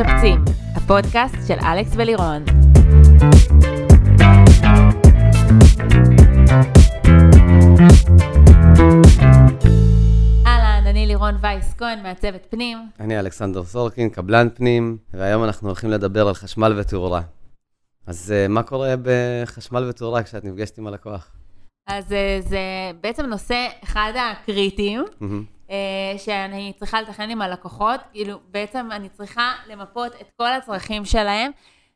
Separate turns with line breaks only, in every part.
משפצים, הפודקאסט של אלכס ולירון. אהלן, אני לירון וייס כהן, מעצבת פנים.
אני אלכסנדר סורקין, קבלן פנים, והיום אנחנו הולכים לדבר על חשמל ותאורה. אז uh, מה קורה בחשמל ותאורה כשאת נפגשת עם הלקוח?
אז אה, זה בעצם נושא אחד הקריטיים,
Mm-hmm.
אה, שאני צריכה לתכנן עם הלקוחות, כאילו בעצם אני צריכה למפות את כל הצרכים שלהם,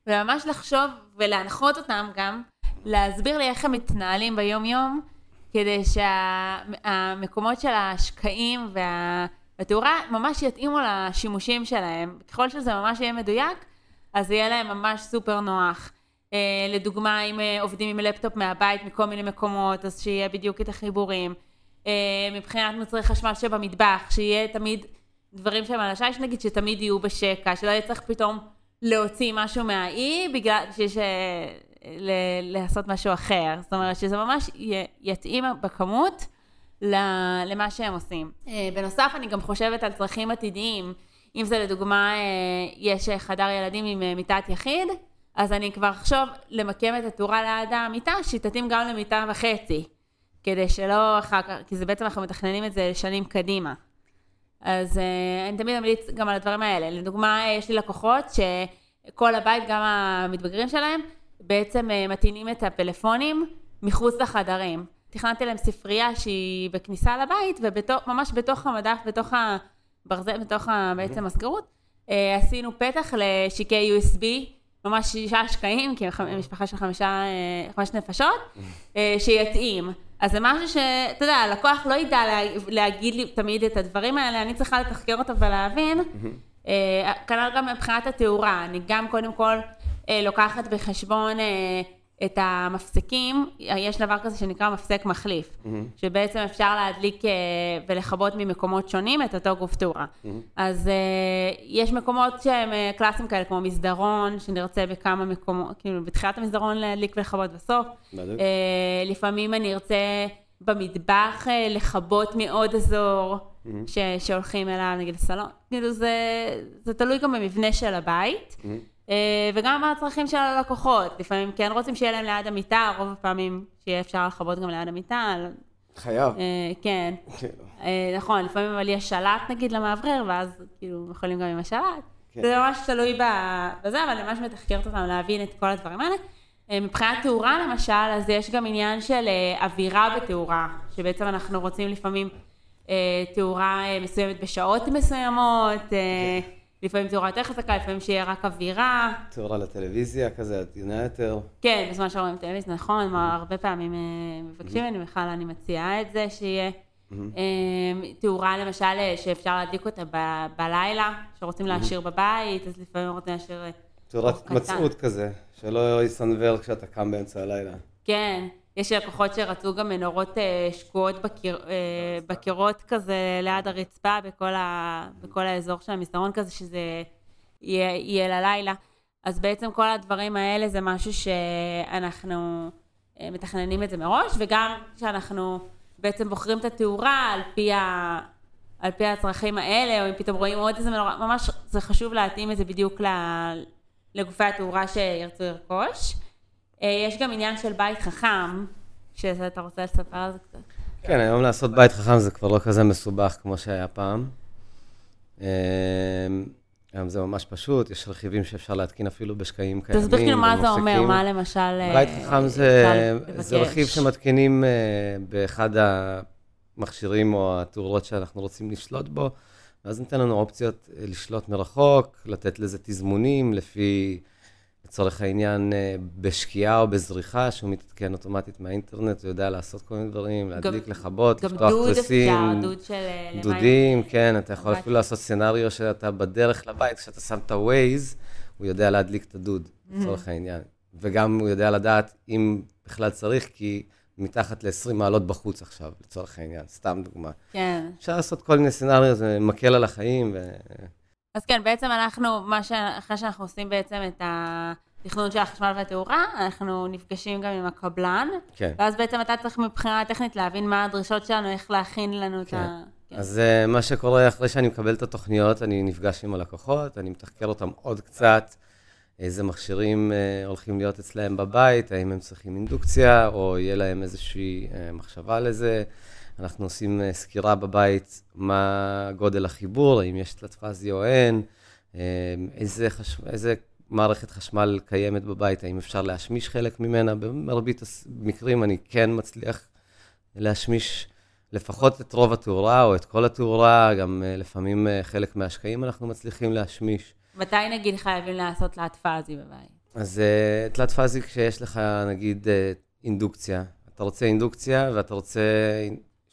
וממש לחשוב ולהנחות אותם גם, להסביר לי איך הם מתנהלים ביום-יום, כדי שהמקומות של ההשקעים וה... והתאורה ממש יתאימו לשימושים שלהם. ככל שזה ממש יהיה מדויק, אז יהיה להם ממש סופר נוח. Uh, לדוגמה, אם uh, עובדים עם לפטופ מהבית מכל מיני מקומות, אז שיהיה בדיוק את החיבורים. Uh, מבחינת מוצרי חשמל שבמטבח, שיהיה תמיד דברים שהם על השיש, נגיד שתמיד יהיו בשקע, שלא יהיה צריך פתאום להוציא משהו מהאי בגלל שיש... uh, ל- לעשות משהו אחר. זאת אומרת שזה ממש י- יתאים בכמות ל- למה שהם עושים. Uh, בנוסף, אני גם חושבת על צרכים עתידיים. אם זה לדוגמה, יש חדר ילדים עם מיטת יחיד, אז אני כבר אחשוב למקם את התאורה ליד המיטה, שהיא תתאים גם למיטה וחצי. כדי שלא אחר כך, כי זה בעצם אנחנו מתכננים את זה לשנים קדימה. אז uh, אני תמיד אמליץ גם על הדברים האלה. לדוגמה, יש לי לקוחות שכל הבית, גם המתבגרים שלהם, בעצם uh, מטעינים את הפלאפונים מחוץ לחדרים. תכננתי להם ספרייה שהיא בכניסה לבית, וממש בתוך המדף, בתוך הברזל, בתוך ה, בעצם הסגרות, uh, עשינו פתח לשיקי USB. ממש שישה שקעים, כי משפחה של חמישה, חמש נפשות, שיתאים. אז זה משהו שאתה יודע, הלקוח לא ידע להגיד לי תמיד את הדברים האלה, אני צריכה לתחקר אותו ולהבין. כנ"ל גם מבחינת התאורה, אני גם קודם כל לוקחת בחשבון את המפסקים, יש דבר כזה שנקרא מפסק מחליף, mm-hmm. שבעצם אפשר להדליק ולכבות ממקומות שונים את אותו גוף תאורה. Mm-hmm. אז uh, יש מקומות שהם uh, קלאסיים כאלה, כמו מסדרון, שנרצה בכמה מקומות, כאילו בתחילת המסדרון להדליק ולכבות בסוף. Uh, לפעמים אני ארצה במטבח לכבות מעוד אזור mm-hmm. ש, שהולכים אליו, נגיד סלון, כאילו זה, זה תלוי גם במבנה של הבית. Mm-hmm. וגם מה הצרכים של הלקוחות, לפעמים כן רוצים שיהיה להם ליד המיטה, רוב הפעמים שיהיה אפשר לכבות גם ליד המיטה.
חייב.
כן. נכון, לפעמים אבל יש שלט נגיד למאוורר, ואז כאילו יכולים גם עם השלט. זה ממש תלוי בזה, אבל אני ממש מתחקרת אותם להבין את כל הדברים האלה. מבחינת תאורה למשל, אז יש גם עניין של אווירה בתאורה, שבעצם אנחנו רוצים לפעמים תאורה מסוימת בשעות מסוימות. לפעמים תאורה יותר חזקה, לפעמים שיהיה רק אווירה.
תאורה לטלוויזיה כזה, עדינה יותר.
כן, בזמן שרואים טלוויזיה, נכון, הרבה פעמים מבקשים ממני, בכלל אני מציעה את זה, שיהיה תאורה למשל שאפשר להדליק אותה בלילה, שרוצים להשאיר בבית, אז לפעמים רוצים להשאיר...
תאורת התמצאות כזה, שלא יסנוור כשאתה קם באמצע הלילה.
כן. יש לקוחות שרצו גם מנורות שקועות בקיר, בקירות כזה ליד הרצפה בכל, ה, בכל האזור של המסדרון כזה, שזה יהיה, יהיה ללילה. אז בעצם כל הדברים האלה זה משהו שאנחנו מתכננים את זה מראש, וגם כשאנחנו בעצם בוחרים את התאורה על פי, ה, על פי הצרכים האלה, או אם פתאום רואים עוד איזה מנורה, ממש זה חשוב להתאים את זה בדיוק לגופי התאורה שירצו לרכוש. יש גם עניין של בית חכם, שאתה רוצה לספר על זה קצת.
כן, היום לעשות בית חכם זה כבר לא כזה מסובך כמו שהיה פעם. היום זה ממש פשוט, יש רכיבים שאפשר להתקין אפילו בשקעים קיימים.
תסביר כאילו מה זה אומר, מה למשל...
בית חכם זה רכיב שמתקינים באחד המכשירים או התאורות שאנחנו רוצים לשלוט בו, ואז ניתן לנו אופציות לשלוט מרחוק, לתת לזה תזמונים לפי... לצורך העניין, בשקיעה או בזריחה, שהוא מתעדכן אוטומטית מהאינטרנט, הוא יודע לעשות כל מיני דברים, להדליק, לכבות,
לפתוח תריסים. גם דוד דוד של...
דודים, כן, אתה יכול אפילו לעשות סצנריו שאתה בדרך לבית, כשאתה שם את ה-Waze, הוא יודע להדליק את הדוד, לצורך העניין. וגם הוא יודע לדעת אם בכלל צריך, כי מתחת ל-20 מעלות בחוץ עכשיו, לצורך העניין, סתם דוגמה.
כן.
אפשר לעשות כל מיני סצנריו, זה מקל על החיים. ו...
אז כן, בעצם אנחנו, ש... אחרי שאנחנו עושים בעצם את התכנון של החשמל והתאורה, אנחנו נפגשים גם עם הקבלן.
כן.
ואז בעצם אתה צריך מבחינה טכנית להבין מה הדרישות שלנו, איך להכין לנו
כן.
את ה...
כן. אז uh, מה שקורה אחרי שאני מקבל את התוכניות, אני נפגש עם הלקוחות, אני מתחקר אותם עוד קצת, איזה מכשירים uh, הולכים להיות אצלהם בבית, האם הם צריכים אינדוקציה, או יהיה להם איזושהי uh, מחשבה לזה. אנחנו עושים uh, סקירה בבית, מה גודל החיבור, האם יש תלת פאזי או אין, uh, איזה, חש... איזה מערכת חשמל קיימת בבית, האם אפשר להשמיש חלק ממנה. במרבית המקרים אני כן מצליח להשמיש לפחות את רוב התאורה או את כל התאורה, גם uh, לפעמים חלק מהשקעים אנחנו מצליחים להשמיש.
מתי נגיד חייבים לעשות תלת פאזי בבית?
אז תלת פאזי כשיש לך נגיד אינדוקציה. אתה רוצה אינדוקציה ואתה רוצה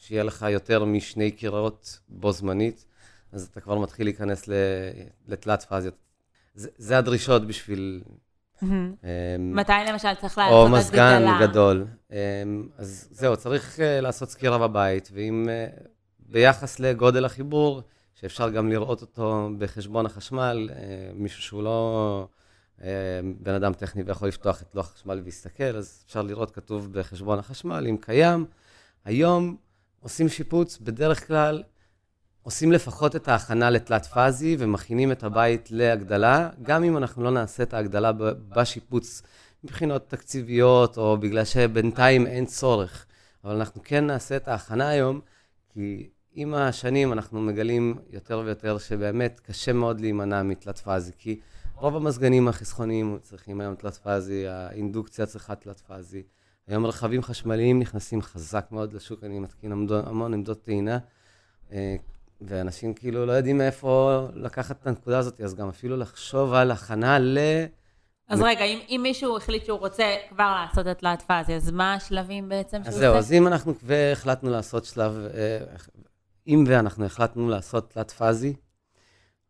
שיהיה לך יותר משני קירות בו זמנית, אז אתה כבר מתחיל להיכנס לתלת פאזיות. זה, זה הדרישות בשביל...
Mm-hmm. מתי למשל צריך לעשות הגדלה? או מזגן
גדול. אמ, אז זהו, צריך אה, לעשות סקירה בבית, ואם אה, ביחס לגודל החיבור, שאפשר גם לראות אותו בחשבון החשמל, אה, מישהו שהוא לא בן אדם טכני ויכול לפתוח את לוח החשמל ולהסתכל, אז אפשר לראות כתוב בחשבון החשמל, אם קיים. היום עושים שיפוץ בדרך כלל עושים לפחות את ההכנה לתלת פאזי ומכינים את הבית להגדלה, גם אם אנחנו לא נעשה את ההגדלה בשיפוץ מבחינות תקציביות, או בגלל שבינתיים אין צורך. אבל אנחנו כן נעשה את ההכנה היום, כי עם השנים אנחנו מגלים יותר ויותר שבאמת קשה מאוד להימנע מתלת פאזי, כי רוב המזגנים החסכוניים צריכים היום תלת פאזי, האינדוקציה צריכה תלת פאזי. היום רכבים חשמליים נכנסים חזק מאוד לשוק, אני מתקין המון עמדות טעינה. אה, ואנשים כאילו לא יודעים מאיפה לקחת את הנקודה הזאת, אז גם אפילו לחשוב על הכנה ל...
אז רגע, אם, אם מישהו החליט שהוא רוצה כבר לעשות את תלת פאזי, אז מה השלבים בעצם שהוא עושה?
אז זהו, אז אם אנחנו כבר החלטנו לעשות שלב, אה, אם ואנחנו החלטנו לעשות תלת פאזי,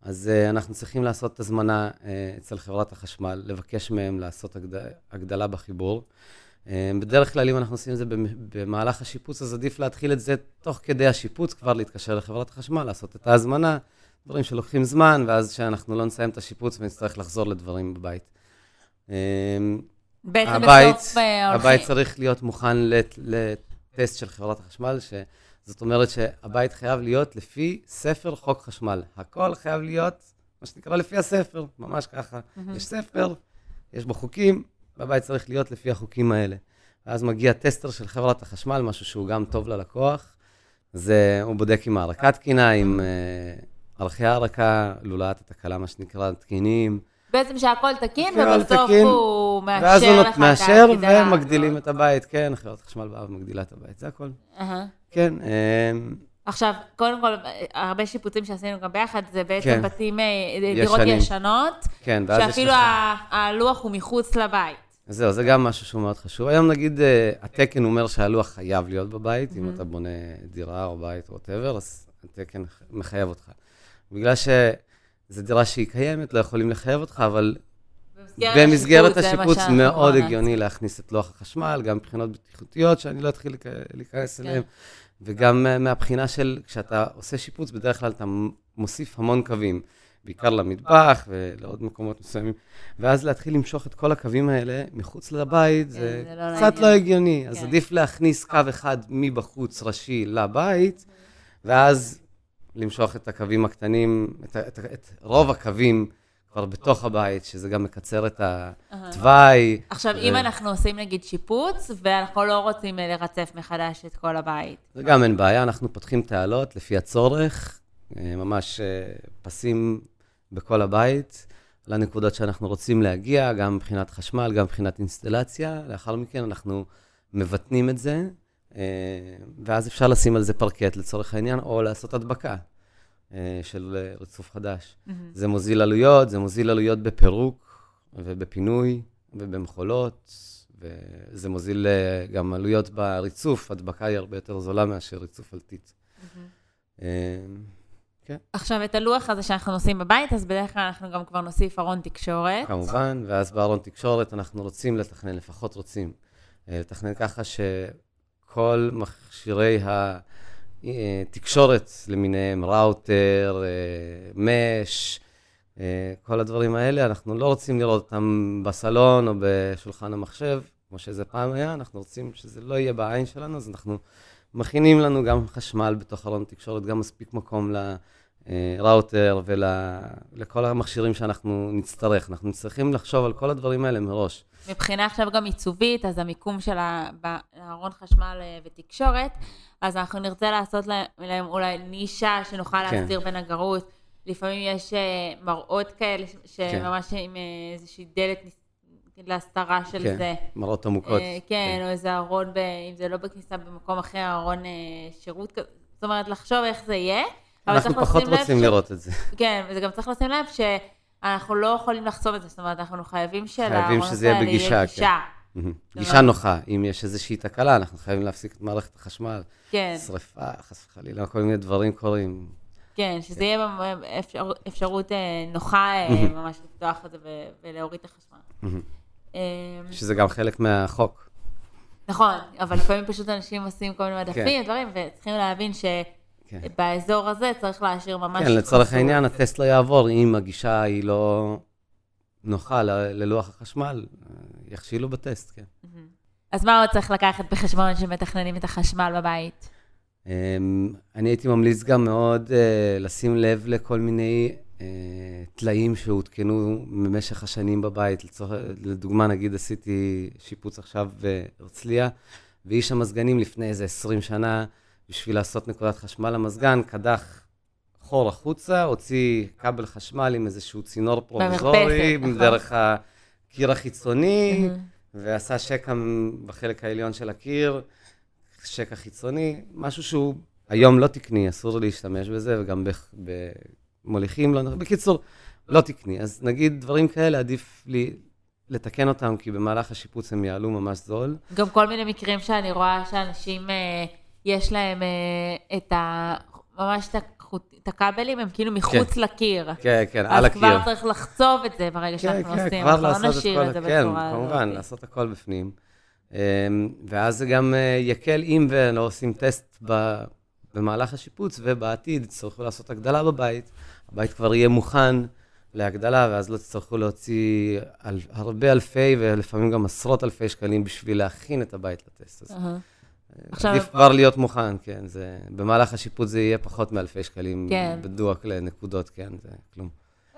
אז אה, אנחנו צריכים לעשות הזמנה אה, אצל חברת החשמל, לבקש מהם לעשות הגדלה בחיבור. אה, בדרך כלל, אם אנחנו עושים את זה במהלך השיפוץ, אז עדיף להתחיל את זה תוך כדי השיפוץ, כבר להתקשר לחברת החשמל, לעשות את ההזמנה, דברים שלוקחים זמן, ואז שאנחנו לא נסיים את השיפוץ ונצטרך לחזור לדברים בבית.
אה, בעצם הבית, בסוף
אה. הבית צריך להיות מוכן לטסט של חברת החשמל, שזאת אומרת שהבית חייב להיות לפי ספר חוק חשמל. הכל חייב להיות, מה שנקרא, לפי הספר, ממש ככה. Mm-hmm. יש ספר, יש בו חוקים, והבית צריך להיות לפי החוקים האלה. ואז מגיע טסטר של חברת החשמל, משהו שהוא גם טוב ללקוח. זה, הוא בודק עם הערקה תקינה, עם uh, ערכי הערקה, לולאת התקלה, מה שנקרא, תקינים.
בעצם שהכל תקין, ובסוף תקין, הוא מאשר
ואז הוא לך מאשר, ומגדילים את הבית, כן, חברת החשמל באה ומגדילה את הבית, זה הכל. Uh-huh. כן. Uh,
עכשיו, קודם כל, הרבה שיפוצים שעשינו גם ביחד, זה בעצם כן. בתים, אה, דירות. ישנות, כן, שאפילו הלוח הוא מחוץ לבית.
זהו, זה גם משהו שהוא מאוד חשוב. היום נגיד, אה, התקן אומר שהלוח חייב להיות בבית, אם mm-hmm. אתה בונה דירה או בית או whatever, אז התקן מחייב אותך. בגלל שזו דירה שהיא קיימת, לא יכולים לחייב אותך, אבל במסגרת השיפוץ מאוד הגיוני להכניס את לוח החשמל, גם מבחינות בטיחותיות, שאני לא אתחיל להיכנס כן. אליהן, וגם מהבחינה של, כשאתה עושה שיפוץ, בדרך כלל אתה מוסיף המון קווים. בעיקר למטבח ולעוד מקומות מסוימים. ואז להתחיל למשוך את כל הקווים האלה מחוץ לבית, כן, זה, זה לא קצת לא הגיוני. אז כן. עדיף להכניס קו אחד מבחוץ ראשי לבית, ואז למשוך את הקווים הקטנים, את, את, את רוב הקווים כבר בתוך הבית, שזה גם מקצר את התוואי.
עכשיו, ו... אם אנחנו עושים נגיד שיפוץ, ואנחנו לא רוצים לרצף מחדש את כל הבית.
זה גם אין בעיה, אנחנו פותחים תעלות לפי הצורך, אה, ממש אה, פסים בכל הבית, לנקודות שאנחנו רוצים להגיע, גם מבחינת חשמל, גם מבחינת אינסטלציה. לאחר מכן אנחנו מבטנים את זה, אה, ואז אפשר לשים על זה פרקט לצורך העניין, או לעשות הדבקה של ריצוף חדש. Mm-hmm. זה מוזיל עלויות, זה מוזיל עלויות בפירוק ובפינוי ובמחולות, וזה מוזיל גם עלויות בריצוף, הדבקה היא הרבה יותר זולה מאשר ריצוף על טיט. Mm-hmm.
כן. עכשיו, את הלוח הזה שאנחנו נוסעים בבית, אז בדרך כלל אנחנו גם כבר נוסיף ארון תקשורת.
כמובן, ואז בארון תקשורת אנחנו רוצים לתכנן, לפחות רוצים, אה, לתכנן ככה שכל מכשירי התקשורת למיניהם, ראוטר, אה, מש, אה, כל הדברים האלה, אנחנו לא רוצים לראות אותם בסלון או בשולחן המחשב, כמו שזה פעם היה, אנחנו רוצים שזה לא יהיה בעין שלנו, אז אנחנו מכינים לנו גם חשמל בתוך ארון התקשורת, גם מספיק מקום לראוטר ולכל המכשירים שאנחנו נצטרך. אנחנו צריכים לחשוב על כל הדברים האלה מראש.
מבחינה עכשיו גם עיצובית, אז המיקום של הארון חשמל אה, ותקשורת, אז אנחנו נרצה לעשות להם אולי נישה שנוכל כן. להסדיר בין הגרות. לפעמים יש אה, מראות כאלה, שממש כן. עם אה, איזושהי דלת להסתרה של כן, זה.
מראות עמוקות.
כן, כן, או איזה ארון, ב, אם זה לא בכניסה במקום אחר, ארון שירות כזה. זאת אומרת, לחשוב איך זה יהיה.
אנחנו פחות רוצים ש... לראות את זה.
כן, וזה גם צריך לשים לב ש... אנחנו לא יכולים לחסום את זה, זאת אומרת, אנחנו חייבים
חייבים שזה יהיה בגישה, כן. גישה נוחה, אם יש איזושהי תקלה, אנחנו חייבים להפסיק את מערכת החשמל.
כן.
שריפה, חס וחלילה, כל מיני דברים קורים.
כן, שזה יהיה אפשרות אה, נוחה אה, ממש לפתוח את זה ולהוריד את החשמל.
אמ, שזה גם חלק מהחוק.
נכון, אבל לפעמים פשוט אנשים עושים כל מיני מדפים, כן. דברים, וצריכים להבין ש... כן. הזה צריך להשאיר ממש...
כן, לצורך העניין, הטסט לא יעבור אם הגישה היא לא נוחה ללוח החשמל, יכשילו בטסט, כן.
אז מה עוד צריך לקחת בחשבון שמתכננים את החשמל בבית?
אמ, אני הייתי ממליץ גם מאוד אה, לשים לב לכל מיני אה, טלאים שהותקנו במשך השנים בבית. לדוגמה, נגיד עשיתי שיפוץ עכשיו בהרצליה, ואיש המזגנים לפני איזה 20 שנה, בשביל לעשות נקודת חשמל למזגן, קדח חור החוצה, הוציא כבל חשמל עם איזשהו צינור פרוביזורי, נכון. דרך הקיר החיצוני, ועשה שקע בחלק העליון של הקיר, שקע חיצוני, משהו שהוא היום לא תקני, אסור להשתמש בזה, וגם במוליכים לא... בקיצור, לא תקני. אז נגיד דברים כאלה, עדיף לי לתקן אותם, כי במהלך השיפוץ הם יעלו ממש זול.
גם כל מיני מקרים שאני רואה שאנשים... אה, יש להם אה, את ה... ממש את החוט, את הכבלים, הם כאילו מחוץ כן. לקיר.
כן, כן, על הקיר.
אז כבר צריך לחצוב את זה ברגע כן, שאנחנו כן, עושים, אנחנו לא נשאיר את זה
כן, בצורה הזאת. כן, כמובן, לעשות הכל בפנים. אמ, ואז זה גם אה, יקל אם ולא עושים טסט ב, במהלך השיפוץ, ובעתיד יצטרכו לעשות הגדלה בבית, הבית כבר יהיה מוכן להגדלה, ואז לא תצטרכו להוציא על, הרבה אלפי ולפעמים גם עשרות אלפי שקלים בשביל להכין את הבית לטסט הזה. Uh-huh. עכשיו... עדיף כבר להיות מוכן, כן. זה, במהלך השיפוט זה יהיה פחות מאלפי שקלים כן. בדוח לנקודות, כן, זה כלום.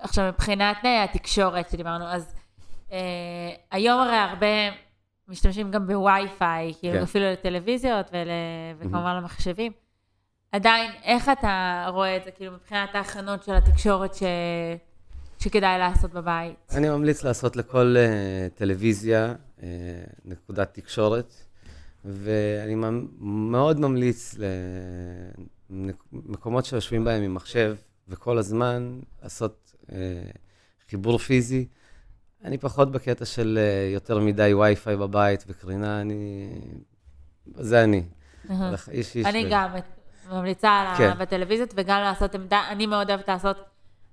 עכשיו, מבחינת אה, התקשורת שדיברנו, אז אה, היום הרי הרבה משתמשים גם בווי-פיי, כאילו כן. אפילו לטלוויזיות ול, וכמובן mm-hmm. למחשבים. עדיין, איך אתה רואה את זה, כאילו, מבחינת ההכנות של התקשורת ש... שכדאי לעשות בבית?
אני ממליץ לעשות לכל uh, טלוויזיה uh, נקודת תקשורת. ואני מאוד ממליץ למקומות שיושבים בהם עם מחשב, וכל הזמן לעשות אה, חיבור פיזי. אני פחות בקטע של אה, יותר מדי וי-פיי בבית וקרינה, אני... זה אני.
איש איש. אני גם ממליצה כן. בטלוויזיות, וגם לעשות עמדה, אני מאוד אוהבת לעשות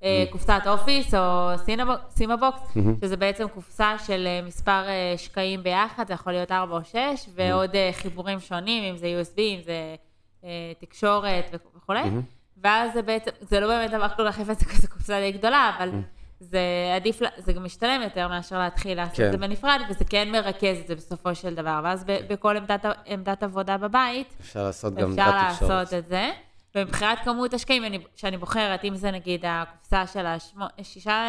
אה. קופסת office או Cima Box, mm-hmm. שזה בעצם קופסה של אה, מספר אה, שקעים ביחד, זה יכול להיות 4 או 6, mm-hmm. ועוד חיבורים שונים, אם זה USB, אם זה תקשורת וכולי. ואז זה בעצם, זה לא באמת דבר כל כך יפה, זה כזה קופסה די גדולה, אבל זה עדיף, זה גם משתלם יותר מאשר להתחיל לעשות כן. את זה בנפרד, וזה כן מרכז את זה בסופו של דבר. ואז כן. בכל עמדת, עמדת עבודה בבית,
אפשר לעשות גם עמדת תקשורת.
אפשר לעשות את זה. ומבחינת כמות השקעים שאני בוחרת, אם זה נגיד הקופסה של השישה,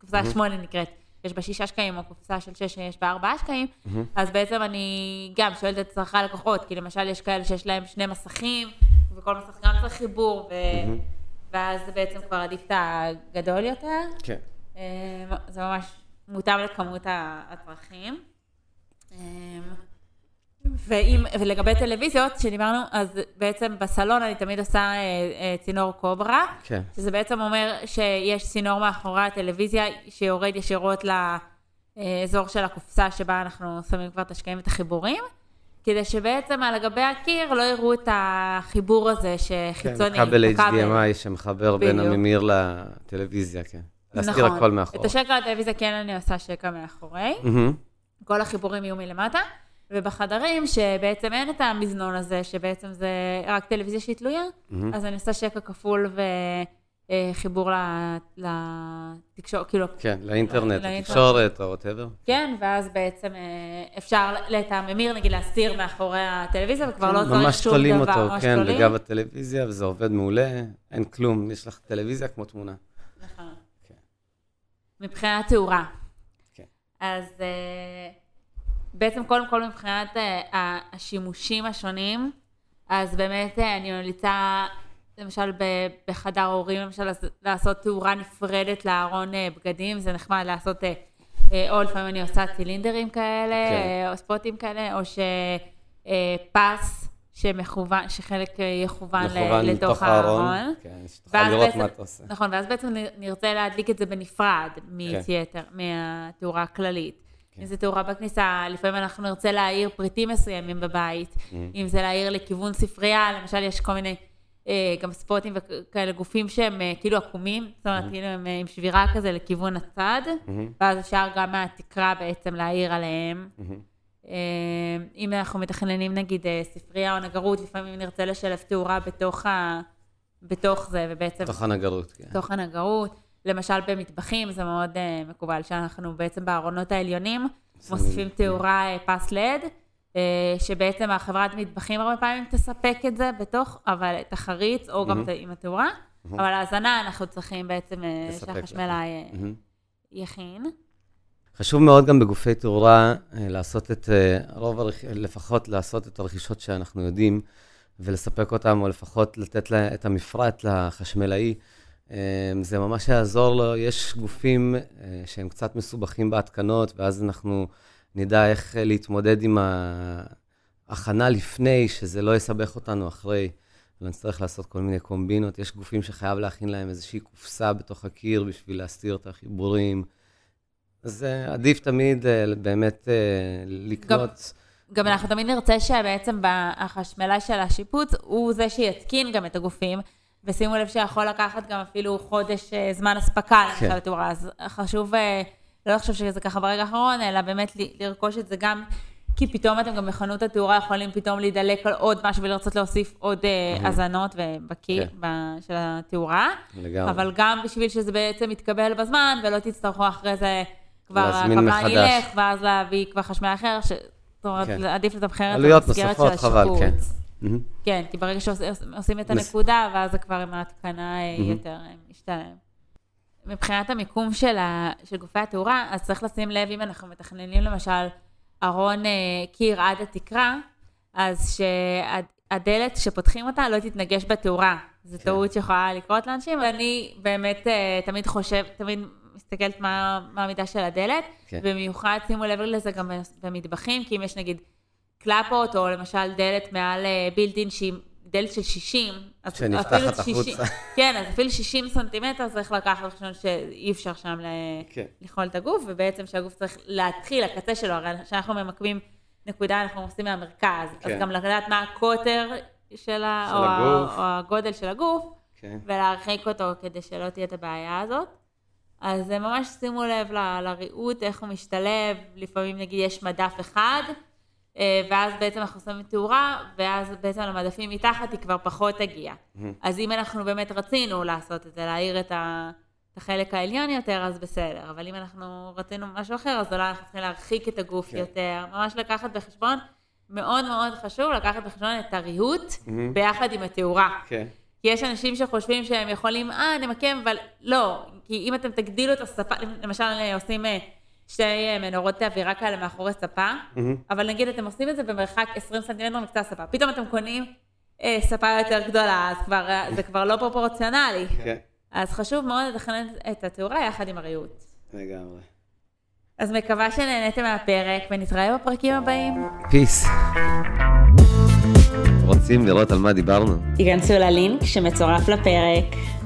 קופסה שמונה נקראת, יש בה שישה שקעים, או קופסה של שש שיש בה ארבעה שקעים, אז בעצם אני גם שואלת את צרכי הלקוחות, כי למשל יש כאלה שיש להם שני מסכים, וכל מסך גם צריך חיבור, ו... ואז זה בעצם כבר עדיף את הגדול יותר.
כן.
אה, זה ממש מותאם לכמות הצרכים. אה, ואם, ולגבי טלוויזיות, שדיברנו, אז בעצם בסלון אני תמיד עושה אה, אה, צינור קוברה,
כן.
שזה בעצם אומר שיש צינור מאחורי הטלוויזיה שיורד ישירות לאזור של הקופסה שבה אנחנו שמים כבר את השקעים ואת החיבורים, כדי שבעצם על גבי הקיר לא יראו את החיבור הזה שחיצוני.
כן, כבל HDMI שמחבר בדיוק. בין הממיר לטלוויזיה, כן. להסתיר נכון. הכל מאחורי.
את השקע לטלוויזיה כן אני עושה שקע מאחורי. Mm-hmm. כל החיבורים יהיו מלמטה. ובחדרים, שבעצם אין את המזנון הזה, שבעצם זה רק טלוויזיה שהיא תלויה, mm-hmm. אז אני עושה שקע כפול אה, חיבור לתקשורת, כאילו...
כן, לאינטרנט, לתקשורת או whatever.
כן, ואז בעצם אה, אפשר את הממיר, נגיד, להסתיר מאחורי הטלוויזיה, וכבר לא צריך שום דבר.
ממש תולים אותו, כן, בגב הטלוויזיה, וזה עובד מעולה, אין כלום, יש לך טלוויזיה כמו תמונה. נכון.
כן. מבחינת תאורה. כן. אז אה, בעצם קודם כל מבחינת השימושים השונים, אז באמת אני ממליצה למשל בחדר הורים, למשל לעשות תאורה נפרדת לארון אה, בגדים, זה נחמד לעשות, אה, אה, או לפעמים אני עושה צילינדרים כאלה, כן. או ספוטים כאלה, או שפס שמכוון, שחלק יכוון לתוך הארון.
כן, שתוכל לראות מה אתה עושה.
נכון, ואז בעצם נרצה להדליק את זה בנפרד כן. מהתאורה הכללית. כן. אם זה תאורה בכניסה, לפעמים אנחנו נרצה להעיר פריטים מסוימים בבית, mm. אם זה להעיר לכיוון ספרייה, למשל יש כל מיני גם ספוטים וכאלה גופים שהם אה, כאילו עקומים, זאת אומרת, כאילו הם אה, עם שבירה כזה לכיוון הצד, ואז אפשר גם מהתקרה בעצם להעיר עליהם. אם אנחנו מתכננים נגיד ספרייה או נגרות, לפעמים נרצה לשלב תאורה בתוך, ה... בתוך זה, ובעצם...
בתוך הנגרות,
כן. בתוך הנגרות. למשל במטבחים זה מאוד מקובל, שאנחנו בעצם בארונות העליונים מוסיפים תאורה פס לד. אה, שבעצם החברת מטבחים הרבה פעמים תספק את זה בתוך, אבל את החריץ, או גם עם התאורה, אבל ההזנה אנחנו צריכים בעצם אה, שהחשמלאי אה, יכין.
חשוב מאוד גם בגופי תאורה לעשות את רוב, לפחות לעשות את הרכישות שאנחנו יודעים, ולספק אותם, או לפחות לתת לה את המפרט לחשמלאי. זה ממש יעזור לו. יש גופים שהם קצת מסובכים בהתקנות, ואז אנחנו נדע איך להתמודד עם ההכנה לפני, שזה לא יסבך אותנו אחרי. לא נצטרך לעשות כל מיני קומבינות. יש גופים שחייב להכין להם איזושהי קופסה בתוך הקיר בשביל להסתיר את החיבורים. אז עדיף תמיד uh, באמת uh, לקנות...
גם, גם אנחנו תמיד נרצה שבעצם החשמלאי של השיפוץ הוא זה שיתקין גם את הגופים, ושימו לב שיכול לקחת גם אפילו חודש זמן אספקה, כן. למשל, אז חשוב... לא לחשוב שזה ככה ברגע האחרון, אלא באמת לרכוש את זה גם, כי פתאום אתם גם בחנות התאורה יכולים פתאום להידלק על עוד משהו ולרצות להוסיף עוד אה, האזנות ובקיא כן. של התאורה. לגמרי. אבל גם בשביל שזה בעצם יתקבל בזמן, ולא תצטרכו אחרי זה כבר הקבלן ילך, ואז להביא כבר חשמל אחר, ש... זאת אומרת, כן. עדיף לתמחר את המסגרת של השיפוץ. חבל, כן. כן, כי ברגע שעושים את הנקודה, ואז זה כבר עם ההתקנה אה, יותר אה, משתלם. מבחינת המיקום של, ה, של גופי התאורה, אז צריך לשים לב אם אנחנו מתכננים למשל ארון אה, קיר עד התקרה, אז שהדלת, כשפותחים אותה, לא תתנגש בתאורה. זו כן. טעות שיכולה לקרות לאנשים, ואני באמת אה, תמיד חושב, תמיד מסתכלת מה, מה המידה של הדלת, כן. במיוחד שימו לב לזה גם במטבחים, כי אם יש נגיד קלפות, או למשל דלת מעל בילדין שהיא דלת של 60,
אז שנפתחת החוצה.
כן, אז אפילו 60 סנטימטר צריך לקחת בחשבון שאי אפשר שם כן. לאכול את הגוף, ובעצם שהגוף צריך להתחיל, הקצה שלו, הרי כשאנחנו ממקמים נקודה, אנחנו עושים מהמרכז, כן. אז גם לדעת מה הקוטר של, של ה... או, הגוף. או הגודל של הגוף, כן. ולהרחיק אותו כדי שלא תהיה את הבעיה הזאת. אז ממש שימו לב לריהוט, איך הוא משתלב, לפעמים נגיד יש מדף אחד, ואז בעצם אנחנו שמים תאורה, ואז בעצם על המדפים מתחת היא כבר פחות תגיע. Mm-hmm. אז אם אנחנו באמת רצינו לעשות את זה, להאיר את, ה... את החלק העליון יותר, אז בסדר. אבל אם אנחנו רצינו משהו אחר, אז אולי אנחנו צריכים להרחיק את הגוף okay. כן. יותר. ממש לקחת בחשבון, מאוד מאוד חשוב לקחת בחשבון את הריהוט mm-hmm. ביחד עם התאורה. Okay. כן. כי יש אנשים שחושבים שהם יכולים, אה, נמקם, אבל לא. כי אם אתם תגדילו את הספה, למשל עושים... שתי אה, מנורות אווירה כאלה מאחורי ספה, mm-hmm. אבל נגיד אתם עושים את זה במרחק 20 סנטימטר מקצה הספה, פתאום אתם קונים אה, ספה יותר גדולה, אז כבר, אה, זה כבר לא פרופורציונלי. כן. אז חשוב מאוד לתכנן את התאורה יחד עם הריהוט.
לגמרי.
אז מקווה שנהניתם מהפרק, ונתראה בפרקים הבאים.
פיס. רוצים לראות על מה דיברנו?
תיכנסו ללינק שמצורף לפרק.